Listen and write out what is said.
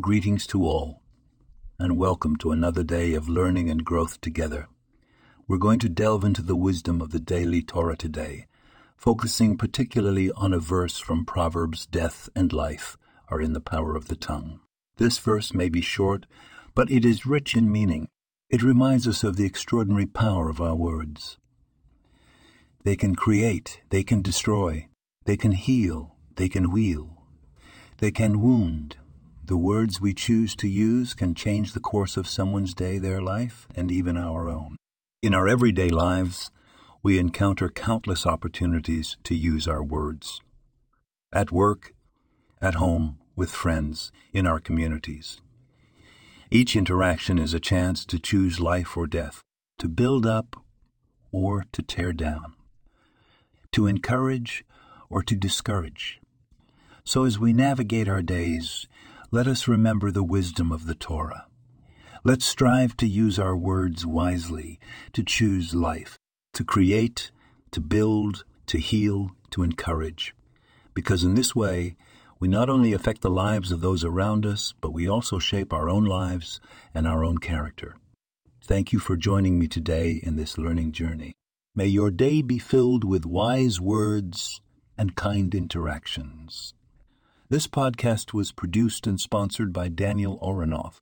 greetings to all, and welcome to another day of learning and growth together. We're going to delve into the wisdom of the daily Torah today, focusing particularly on a verse from Proverbs Death and life are in the power of the tongue. This verse may be short, but it is rich in meaning. It reminds us of the extraordinary power of our words. They can create, they can destroy, they can heal, they can heal, they can wound, the words we choose to use can change the course of someone's day, their life, and even our own. In our everyday lives, we encounter countless opportunities to use our words. At work, at home, with friends, in our communities. Each interaction is a chance to choose life or death, to build up or to tear down, to encourage or to discourage. So as we navigate our days, let us remember the wisdom of the Torah. Let's strive to use our words wisely, to choose life, to create, to build, to heal, to encourage. Because in this way, we not only affect the lives of those around us, but we also shape our own lives and our own character. Thank you for joining me today in this learning journey. May your day be filled with wise words and kind interactions. This podcast was produced and sponsored by Daniel Oranoff.